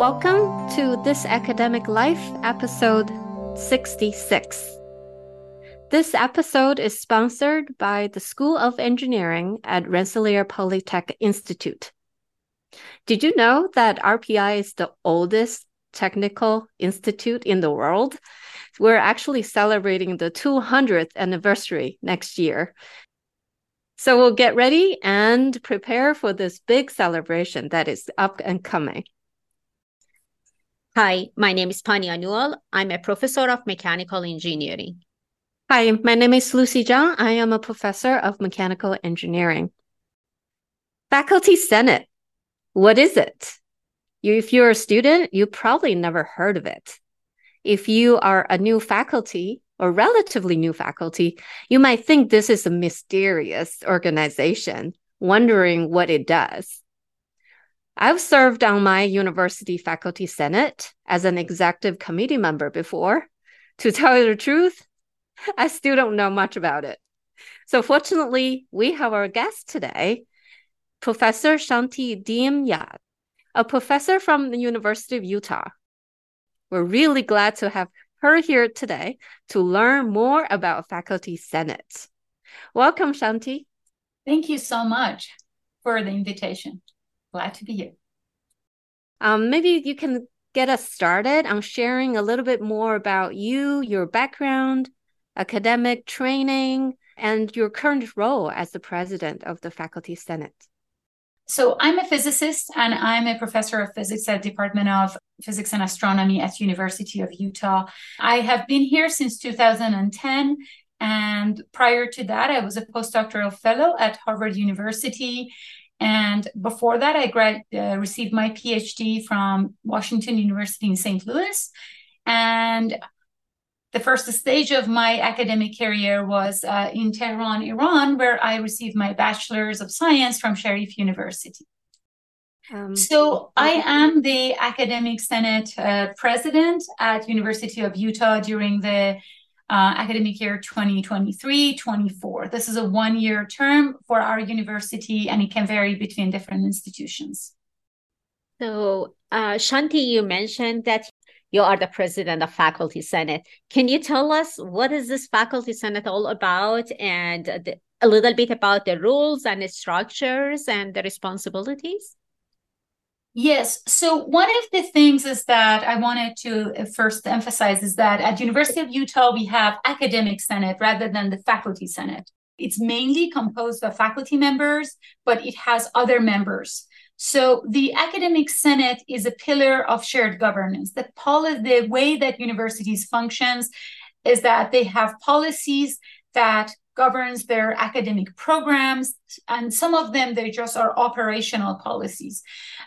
Welcome to This Academic Life, episode 66. This episode is sponsored by the School of Engineering at Rensselaer Polytech Institute. Did you know that RPI is the oldest technical institute in the world? We're actually celebrating the 200th anniversary next year. So we'll get ready and prepare for this big celebration that is up and coming. Hi, my name is Pania Newell. I'm a professor of mechanical engineering. Hi, my name is Lucy Zhang. I am a professor of mechanical engineering. Faculty Senate. What is it? If you're a student, you probably never heard of it. If you are a new faculty or relatively new faculty, you might think this is a mysterious organization, wondering what it does. I've served on my university faculty senate as an executive committee member before. To tell you the truth, I still don't know much about it. So fortunately, we have our guest today, Professor Shanti Deemyad, a professor from the University of Utah. We're really glad to have her here today to learn more about Faculty Senate. Welcome, Shanti. Thank you so much for the invitation. Glad to be here. Um, maybe you can get us started on sharing a little bit more about you, your background, academic training, and your current role as the president of the Faculty Senate. So, I'm a physicist and I'm a professor of physics at Department of Physics and Astronomy at University of Utah. I have been here since 2010 and prior to that, I was a postdoctoral fellow at Harvard University and before that, I grad, uh, received my PhD from Washington University in St. Louis. And the first stage of my academic career was uh, in Tehran, Iran, where I received my Bachelor's of Science from Sharif University. Um, so I am the academic senate uh, president at University of Utah during the uh, academic year 2023-24. This is a one-year term for our university, and it can vary between different institutions. So, uh, Shanti, you mentioned that you are the president of Faculty Senate. Can you tell us what is this Faculty Senate all about, and the, a little bit about the rules and the structures and the responsibilities? Yes. So one of the things is that I wanted to uh, first emphasize is that at University of Utah we have academic senate rather than the faculty senate. It's mainly composed of faculty members, but it has other members. So the academic senate is a pillar of shared governance. The poli- the way that universities functions is that they have policies that governs their academic programs and some of them they just are operational policies.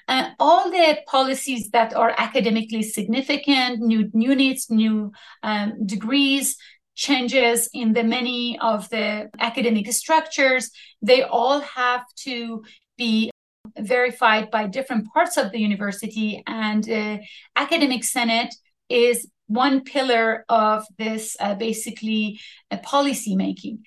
Uh, all the policies that are academically significant new units new um, degrees changes in the many of the academic structures they all have to be verified by different parts of the university. And uh, academic senate is one pillar of this uh, basically uh, policy making.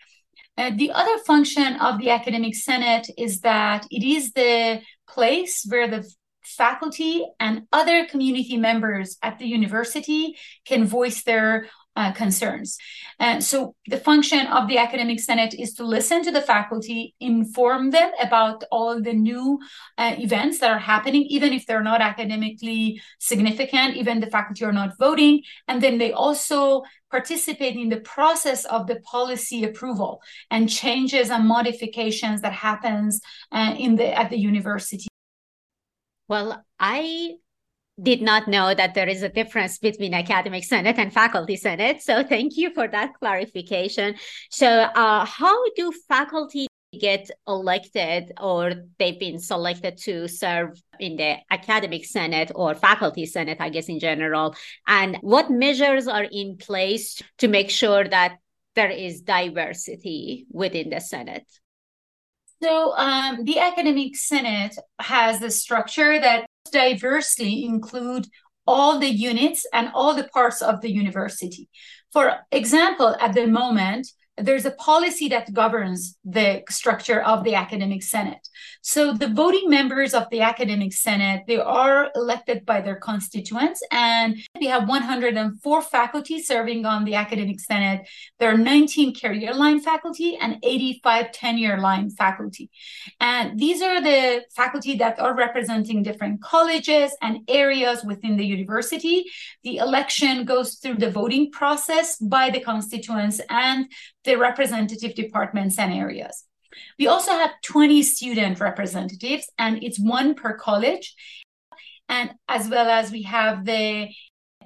Uh, the other function of the academic senate is that it is the place where the faculty and other community members at the university can voice their uh, concerns. And so the function of the academic senate is to listen to the faculty, inform them about all the new uh, events that are happening, even if they're not academically significant, even the faculty are not voting. And then they also participate in the process of the policy approval and changes and modifications that happens uh, in the at the university. Well, I did not know that there is a difference between academic senate and faculty senate. So thank you for that clarification. So uh, how do faculty get elected or they've been selected to serve in the academic senate or faculty senate, I guess in general? And what measures are in place to make sure that there is diversity within the senate? So um, the academic senate has the structure that diversely include all the units and all the parts of the university. For example, at the moment, there's a policy that governs the structure of the academic senate. So the voting members of the academic senate they are elected by their constituents and we have 104 faculty serving on the academic senate. There are 19 career line faculty and 85 tenure line faculty. And these are the faculty that are representing different colleges and areas within the university. The election goes through the voting process by the constituents and the representative departments and areas. We also have 20 student representatives, and it's one per college. And as well as we have the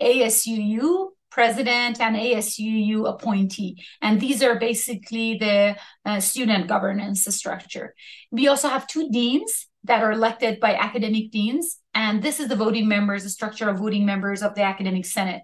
ASUU president and ASUU appointee. And these are basically the uh, student governance structure. We also have two deans that are elected by academic deans. And this is the voting members, the structure of voting members of the academic senate.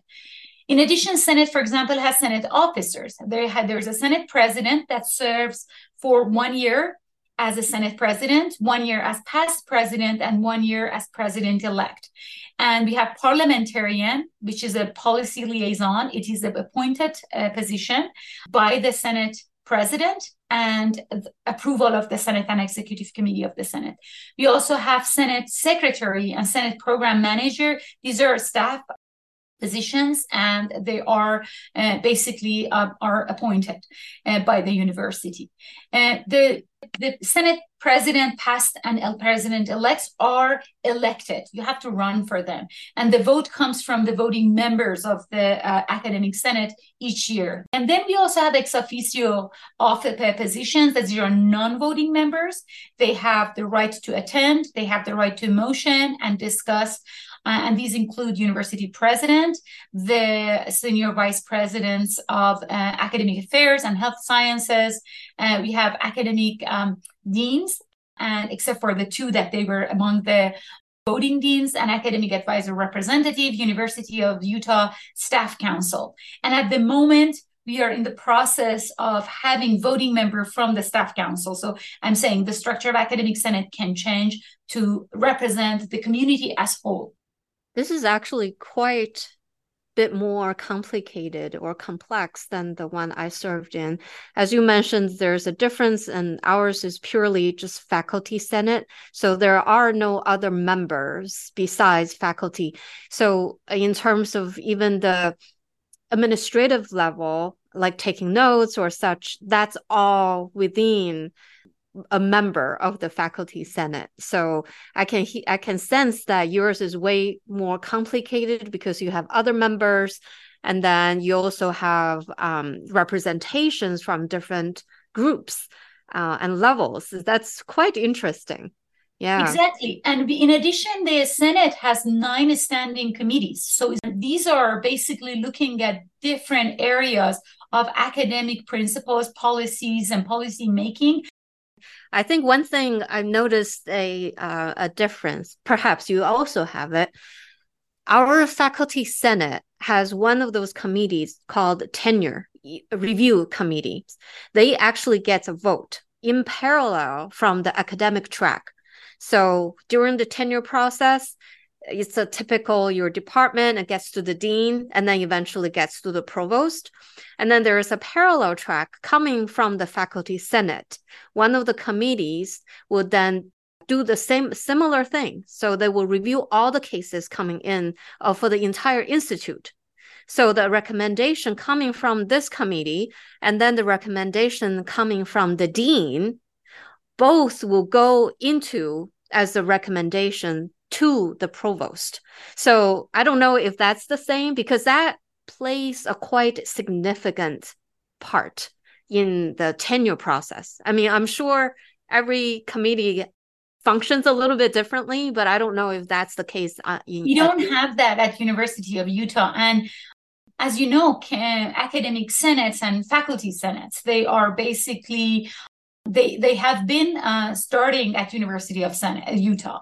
In addition, Senate, for example, has Senate officers. There's a Senate president that serves for one year as a Senate president, one year as past president, and one year as president elect. And we have parliamentarian, which is a policy liaison. It is an appointed uh, position by the Senate president and approval of the Senate and Executive Committee of the Senate. We also have Senate secretary and Senate program manager. These are staff positions and they are uh, basically uh, are appointed uh, by the university. Uh, the the senate president past and el president elects are elected. You have to run for them. And the vote comes from the voting members of the uh, academic senate each year. And then we also have ex officio office positions. That are non-voting members. They have the right to attend. They have the right to motion and discuss and these include university president, the senior vice presidents of uh, academic affairs and health sciences. Uh, we have academic um, deans, and except for the two that they were among the voting deans and academic advisor representative, University of Utah Staff Council. And at the moment, we are in the process of having voting member from the staff council. So I'm saying the structure of academic senate can change to represent the community as whole. This is actually quite bit more complicated or complex than the one I served in. As you mentioned, there's a difference, and ours is purely just faculty senate. So there are no other members besides faculty. So, uh, in terms of even the administrative level, like taking notes or such, that's all within a member of the faculty senate. So i can he- i can sense that yours is way more complicated because you have other members and then you also have um, representations from different groups uh, and levels. That's quite interesting. Yeah. Exactly. And in addition the senate has nine standing committees. So these are basically looking at different areas of academic principles policies and policy making I think one thing I've noticed a uh, a difference. Perhaps you also have it. Our faculty senate has one of those committees called tenure review committees. They actually get a vote in parallel from the academic track. So during the tenure process, it's a typical your department it gets to the dean and then eventually gets to the provost. And then there is a parallel track coming from the faculty senate. One of the committees would then do the same similar thing. So they will review all the cases coming in uh, for the entire institute. So the recommendation coming from this committee and then the recommendation coming from the dean both will go into as a recommendation to the provost. So I don't know if that's the same because that plays a quite significant part in the tenure process. I mean, I'm sure every committee functions a little bit differently, but I don't know if that's the case. Uh, in, you don't have that at University of Utah, and as you know, academic senates and faculty senates they are basically they they have been uh, starting at University of Utah.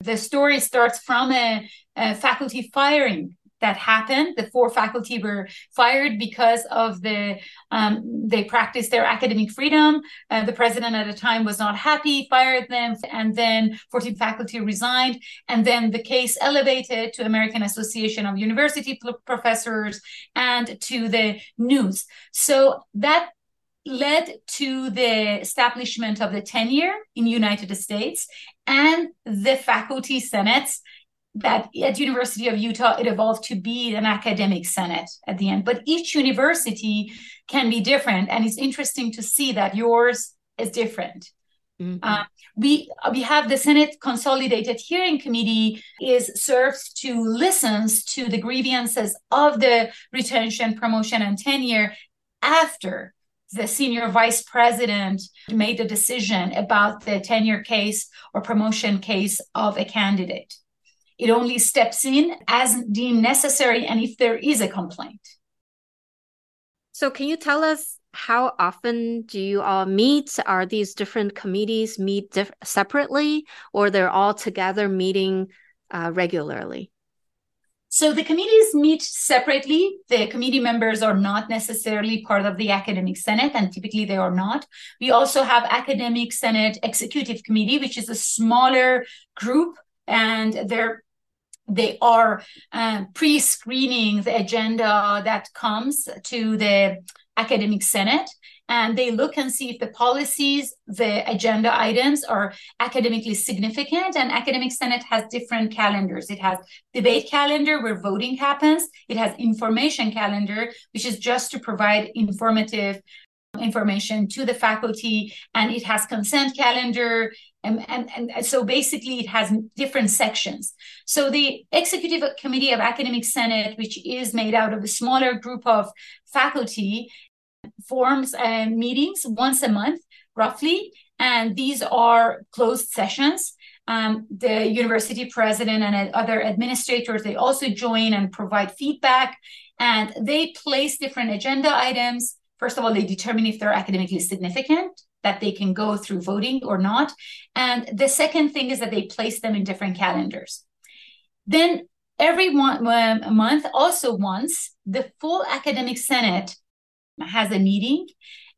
The story starts from a, a faculty firing that happened. The four faculty were fired because of the um, they practiced their academic freedom. Uh, the president at the time was not happy, fired them, and then 14 faculty resigned. And then the case elevated to American Association of University Professors and to the news. So that led to the establishment of the tenure in United States and the faculty senates that at University of Utah it evolved to be an academic senate at the end. But each university can be different, and it's interesting to see that yours is different. Mm-hmm. Uh, we we have the Senate Consolidated Hearing Committee is serves to listens to the grievances of the retention, promotion, and tenure after the senior vice president made a decision about the tenure case or promotion case of a candidate. It only steps in as deemed necessary and if there is a complaint. So, can you tell us how often do you all meet? Are these different committees meet diff- separately or they're all together meeting uh, regularly? So the committees meet separately. The committee members are not necessarily part of the academic senate, and typically they are not. We also have academic senate executive committee, which is a smaller group, and they're they are uh, pre-screening the agenda that comes to the academic senate and they look and see if the policies the agenda items are academically significant. And academic senate has different calendars. It has debate calendar where voting happens. It has information calendar which is just to provide informative information to the faculty. And it has consent calendar. And, and, and so basically it has different sections. So the executive committee of academic senate which is made out of a smaller group of faculty forms uh, meetings once a month roughly and these are closed sessions um, the university president and other administrators they also join and provide feedback and they place different agenda items First of all, they determine if they're academically significant, that they can go through voting or not. And the second thing is that they place them in different calendars. Then every one, um, month, also once, the full academic senate has a meeting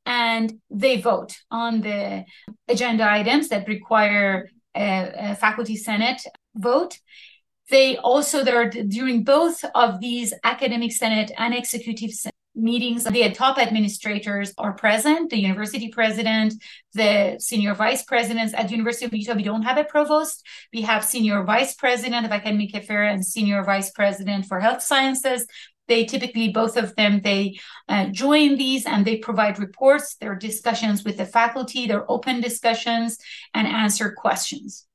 and they vote on the agenda items that require a, a faculty senate vote they also there are during both of these academic senate and executive meetings. The top administrators are present, the university president, the senior vice presidents. At University of Utah, we don't have a provost. We have senior vice president of academic affairs and senior vice president for health sciences. They typically, both of them, they uh, join these and they provide reports. their discussions with the faculty, they're open discussions and answer questions.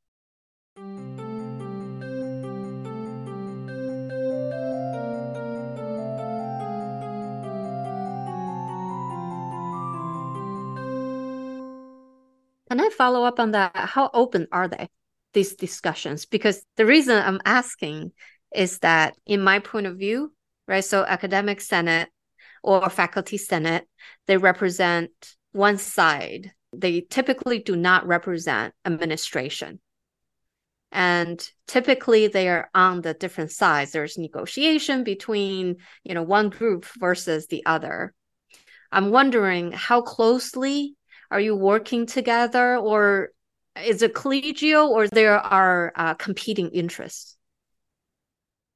Can I follow up on that? How open are they, these discussions? Because the reason I'm asking is that, in my point of view, right, so academic senate or faculty senate, they represent one side. They typically do not represent administration. And typically they are on the different sides. There's negotiation between, you know, one group versus the other. I'm wondering how closely are you working together or is it collegial or there are uh, competing interests?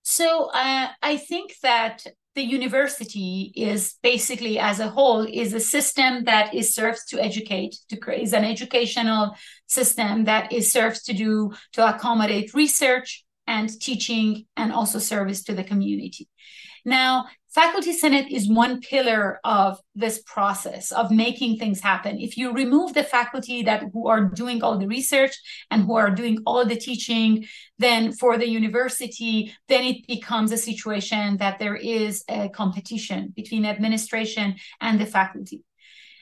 So uh, I think that the university is basically as a whole is a system that is serves to educate to create is an educational system that is serves to do to accommodate research and teaching and also service to the community now Faculty Senate is one pillar of this process of making things happen. If you remove the faculty that who are doing all the research and who are doing all the teaching, then for the university, then it becomes a situation that there is a competition between administration and the faculty.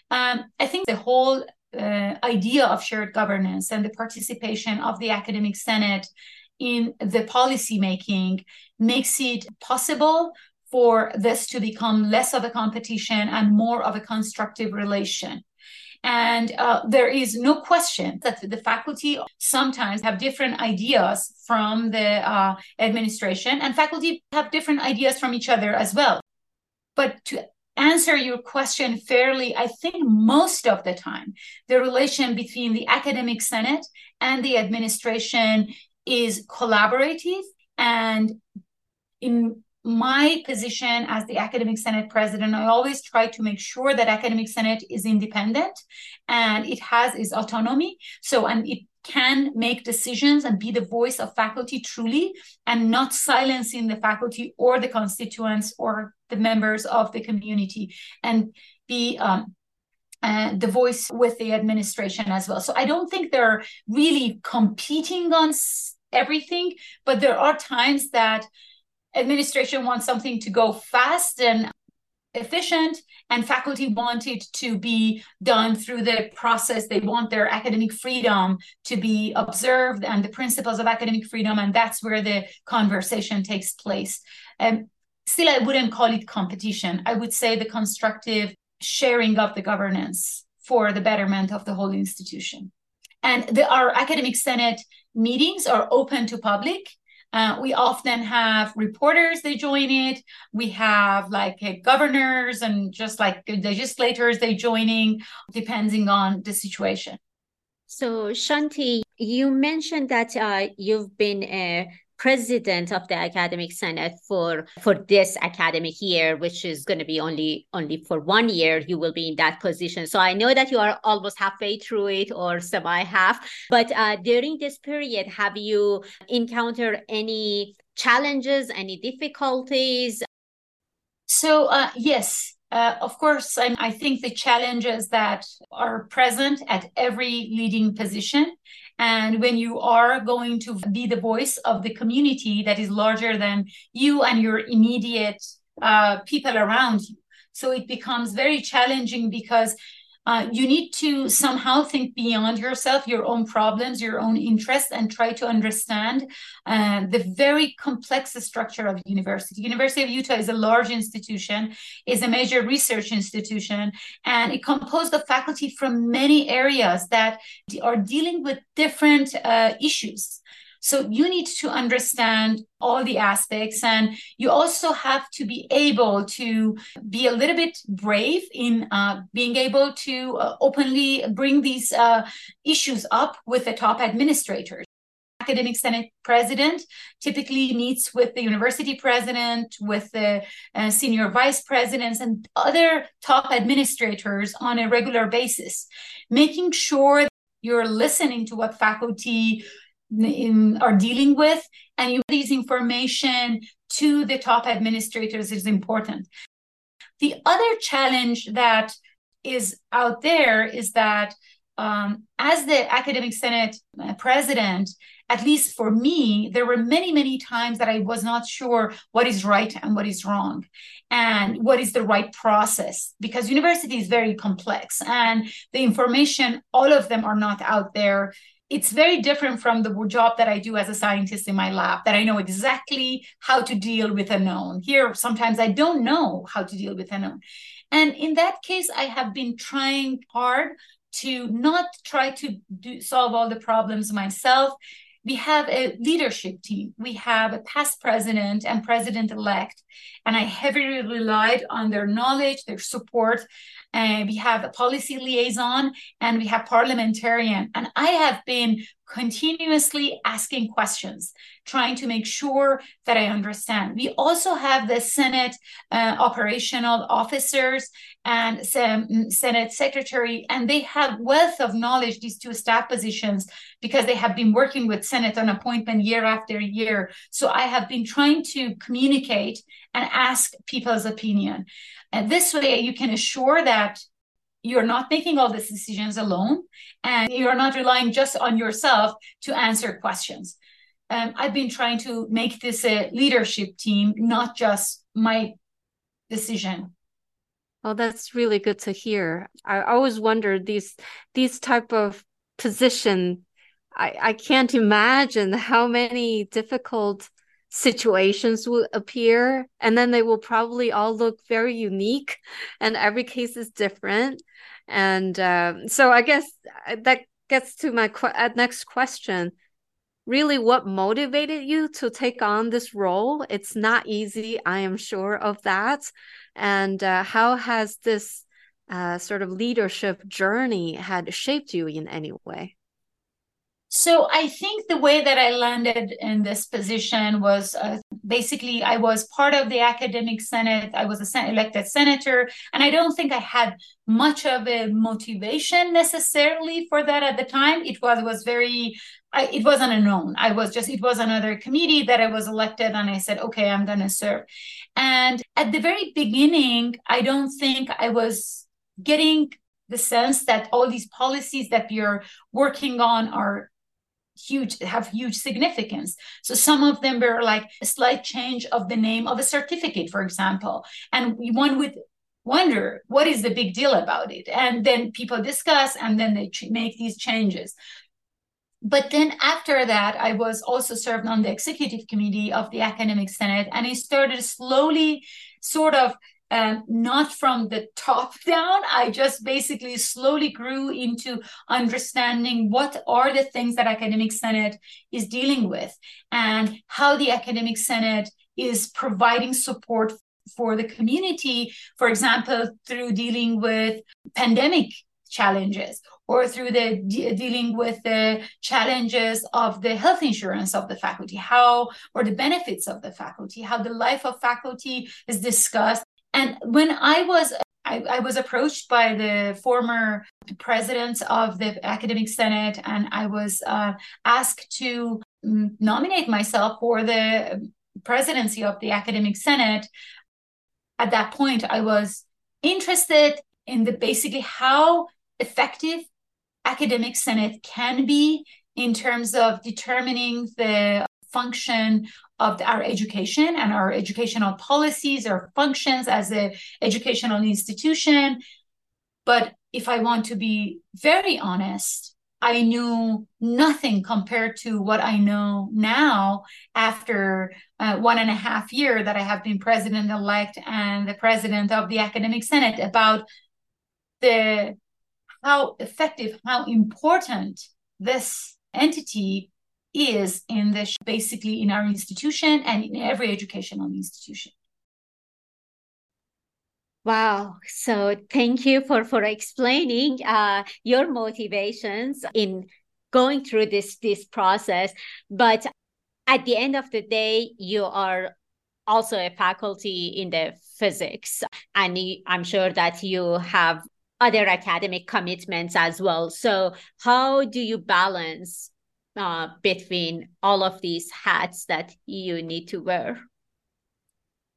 Um, I think the whole uh, idea of shared governance and the participation of the academic senate in the policy making makes it possible for this to become less of a competition and more of a constructive relation. And uh, there is no question that the faculty sometimes have different ideas from the uh, administration, and faculty have different ideas from each other as well. But to answer your question fairly, I think most of the time, the relation between the academic senate and the administration is collaborative and in my position as the academic senate president i always try to make sure that academic senate is independent and it has its autonomy so and it can make decisions and be the voice of faculty truly and not silencing the faculty or the constituents or the members of the community and be um, uh, the voice with the administration as well. So I don't think they're really competing on everything, but there are times that administration wants something to go fast and efficient and faculty want it to be done through the process. They want their academic freedom to be observed and the principles of academic freedom and that's where the conversation takes place. And um, still i wouldn't call it competition. I would say the constructive sharing of the governance for the betterment of the whole institution. And the, our academic senate meetings are open to public uh, we often have reporters, they join it. We have like uh, governors and just like legislators, they joining, depending on the situation. So, Shanti, you mentioned that uh, you've been a president of the academic senate for for this academic year which is going to be only only for one year you will be in that position. So i know that you are almost halfway through it or semi half but uh, during this period have you encountered any challenges any difficulties? So uh, yes uh, of course, I'm, i think the challenges that are present at every leading position and when you are going to be the voice of the community that is larger than you and your immediate uh, people around you. So it becomes very challenging because uh, you need to somehow think beyond yourself, your own problems, your own interests, and try to understand uh, the very complex structure of university. University of Utah is a large institution, is a major research institution, and it composed of faculty from many areas that are dealing with different uh, issues. So you need to understand all the aspects, and you also have to be able to be a little bit brave in uh, being able to uh, openly bring these uh, issues up with the top administrators. Academic senate president typically meets with the university president with the uh, senior vice presidents and other top administrators on a regular basis making sure you're listening to what faculty in, are dealing with and you these information to the top administrators is important. The other challenge that is out there is that um, as the academic senate uh, president at least for me there were many many times that i was not sure what is right and what is wrong and what is the right process because university is very complex and the information all of them are not out there it's very different from the job that I do as a scientist in my lab, that I know exactly how to deal with a known. Here, sometimes I don't know how to deal with a known. And in that case, I have been trying hard to not try to do, solve all the problems myself. We have a leadership team. We have a past president and president elect, and I heavily relied on their knowledge, their support, and we have a policy liaison and we have parliamentarian. And I have been continuously asking questions, trying to make sure that I understand. We also have the Senate uh, operational officers and some Senate secretary, and they have wealth of knowledge, these two staff positions, because they have been working with Senate on appointment year after year. So I have been trying to communicate and ask people's opinion. And this way, you can assure that you're not making all these decisions alone and you're not relying just on yourself to answer questions. Um, I've been trying to make this a leadership team, not just my decision. Oh, that's really good to hear. I always wondered these these type of position. I, I can't imagine how many difficult situations will appear and then they will probably all look very unique and every case is different. And um, so i guess uh, that gets to my qu- uh, next question. Really what motivated you to take on this role? It's not easy i am sure of that. And uh, how has this uh, sort of leadership journey had shaped you in any way So I think the way that I landed in this position was uh, basically I was part of the academic senate. I was a sen- elected senator, and I don't think I had much of a motivation necessarily for that at the time. It was was very I, it wasn't a known. I was just, it was another committee that I was elected, and I said, okay, I'm going to serve. And at the very beginning, I don't think I was getting the sense that all these policies that we are working on are huge have huge significance. So some of them were like a slight change of the name of a certificate for example. And one would wonder what is the big deal about it? And then people discuss and then they make these changes. But then after that i was also served on the executive committee of the academic senate and it started slowly sort of um, not from the top down. I just basically slowly grew into understanding what are the things that academic senate is dealing with and how the academic senate is providing support for the community for example through dealing with pandemic challenges or through the de- dealing with the challenges of the health insurance of the faculty how or the benefits of the faculty how the life of faculty is discussed and when i was I, I, was approached by the former president of the academic senate and i was uh, asked to mm, nominate myself for the presidency of the academic senate. At that point i was interested in the basically how effective academic senate can be in terms of determining the function of our education and our educational policies or functions as an educational institution. But if i want to be very honest i knew nothing compared to what i know now after uh, one and a half year that i have been president elect and the president of the academic senate about the how effective, how important this entity is in this basically in our institution and in every educational institution. Wow. So thank you for, for explaining uh, your motivations in going through this this process. But at the end of the day, you are also a faculty in the physics. And I'm sure that you have other academic commitments as well. So, how do you balance uh, between all of these hats that you need to wear?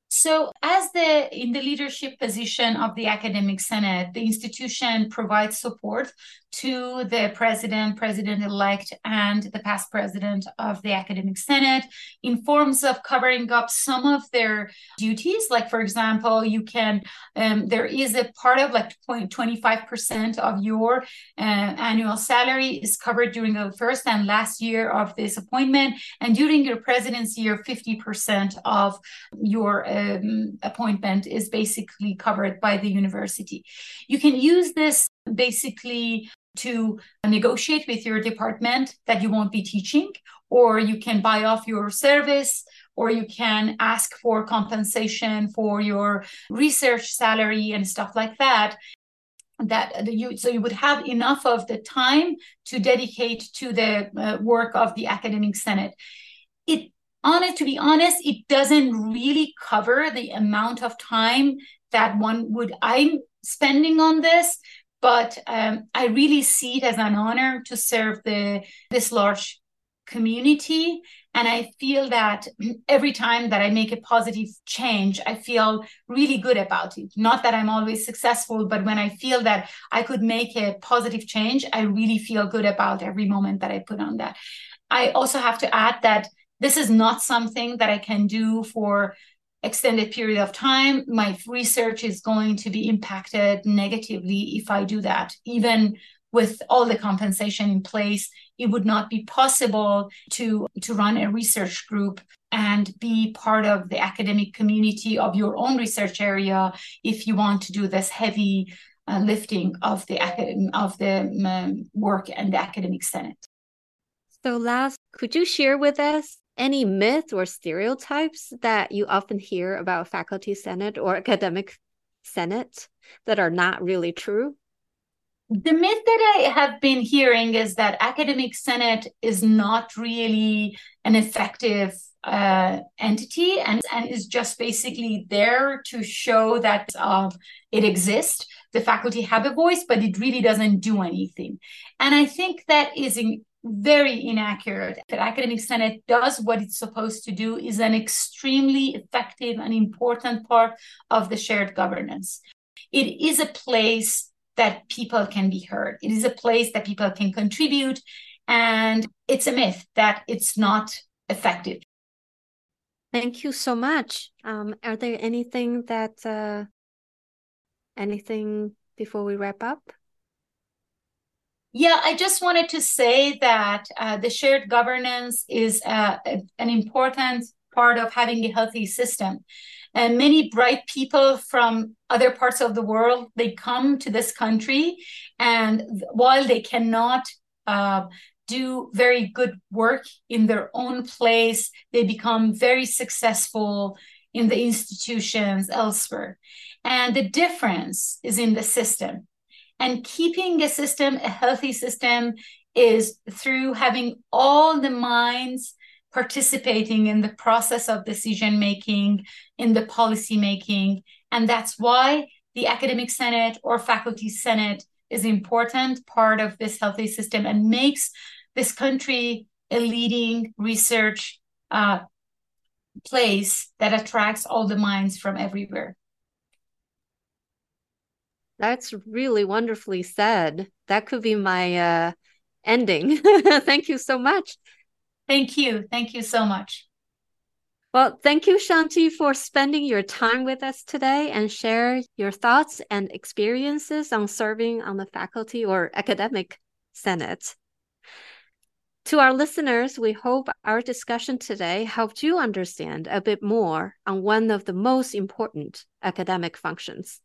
So, as the in the leadership position of the academic senate, the institution provides support to the president, president elect, and the past president of the academic senate in forms of covering up some of their duties. Like, for example, you can um, there is a part of like 25 percent of your uh, annual salary is covered during the first and last year of this appointment, and during your presidency, your 50 percent of your um, appointment is basically covered by the university. You can use this basically to negotiate with your department that you won't be teaching, or you can buy off your service, or you can ask for compensation for your research salary and stuff like that that you so you would have enough of the time to dedicate to the uh, work of the academic senate. It honest to be honest it doesn't really cover the amount of time that one would i'm spending on this but um, i really see it as an honor to serve the this large community. And i feel that every time that i make a positive change i feel really good about it. Not that i'm always successful but when i feel that i could make a positive change i really feel good about every moment that i put on that. I also have to add that this is not something that I can do for extended period of time. My research is going to be impacted negatively if I do that. Even with all the compensation in place, it would not be possible to, to run a research group and be part of the academic community of your own research area if you want to do this heavy uh, lifting of the of the um, work and the academic senate. So last, could you share with us any myth or stereotypes that you often hear about faculty senate or academic senate that are not really true? the myth that I have been hearing is that academic senate is not really an effective uh, entity and, and is just basically there to show that uh, it exists. The faculty have a voice, but it really doesn't do anything. And I think that is in, very inaccurate. That academic senate does what it's supposed to do is an extremely effective and important part of the shared governance. It is a place that people can be heard. It is a place that people can contribute. And it's a myth that it's not effective. Thank you so much. Um, are there anything that uh, anything before we wrap up? Yeah, I just wanted to say that uh, the shared governance is uh, an important part of having a healthy system. And many bright people from other parts of the world they come to this country, and while they cannot uh, do very good work in their own place. They become very successful in the institutions elsewhere. And the difference is in the system. And keeping a system, a healthy system, is through having all the minds participating in the process of decision making, in the policy making. And that's why the academic senate or faculty senate is important part of this healthy system and makes this country a leading research uh, place that attracts all the minds from everywhere. That's really wonderfully said. That could be my uh, ending. Thank you so much. Thank you. Thank you so much. Well, thank you, Shanti, for spending your time with us today and share your thoughts and experiences on serving on the faculty or academic senate. To our listeners, we hope our discussion today helped you understand a bit more on one of the most important academic functions.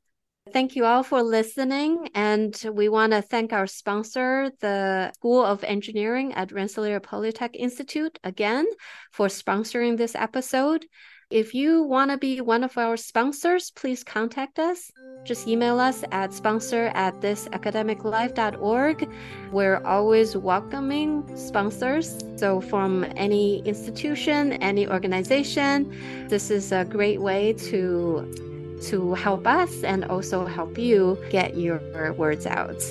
Thank you all for listening. And we want to thank our sponsor, the School of Engineering at Rensselaer Polytech Institute, again, for sponsoring this episode. If you want to be one of our sponsors, please contact us. Just email us at sponsor at thisacademiclife.org. We're always welcoming sponsors. So, from any institution, any organization, this is a great way to, to help us and also help you get your words out.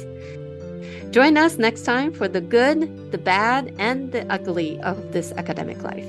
Join us next time for the good, the bad, and the ugly of this academic life.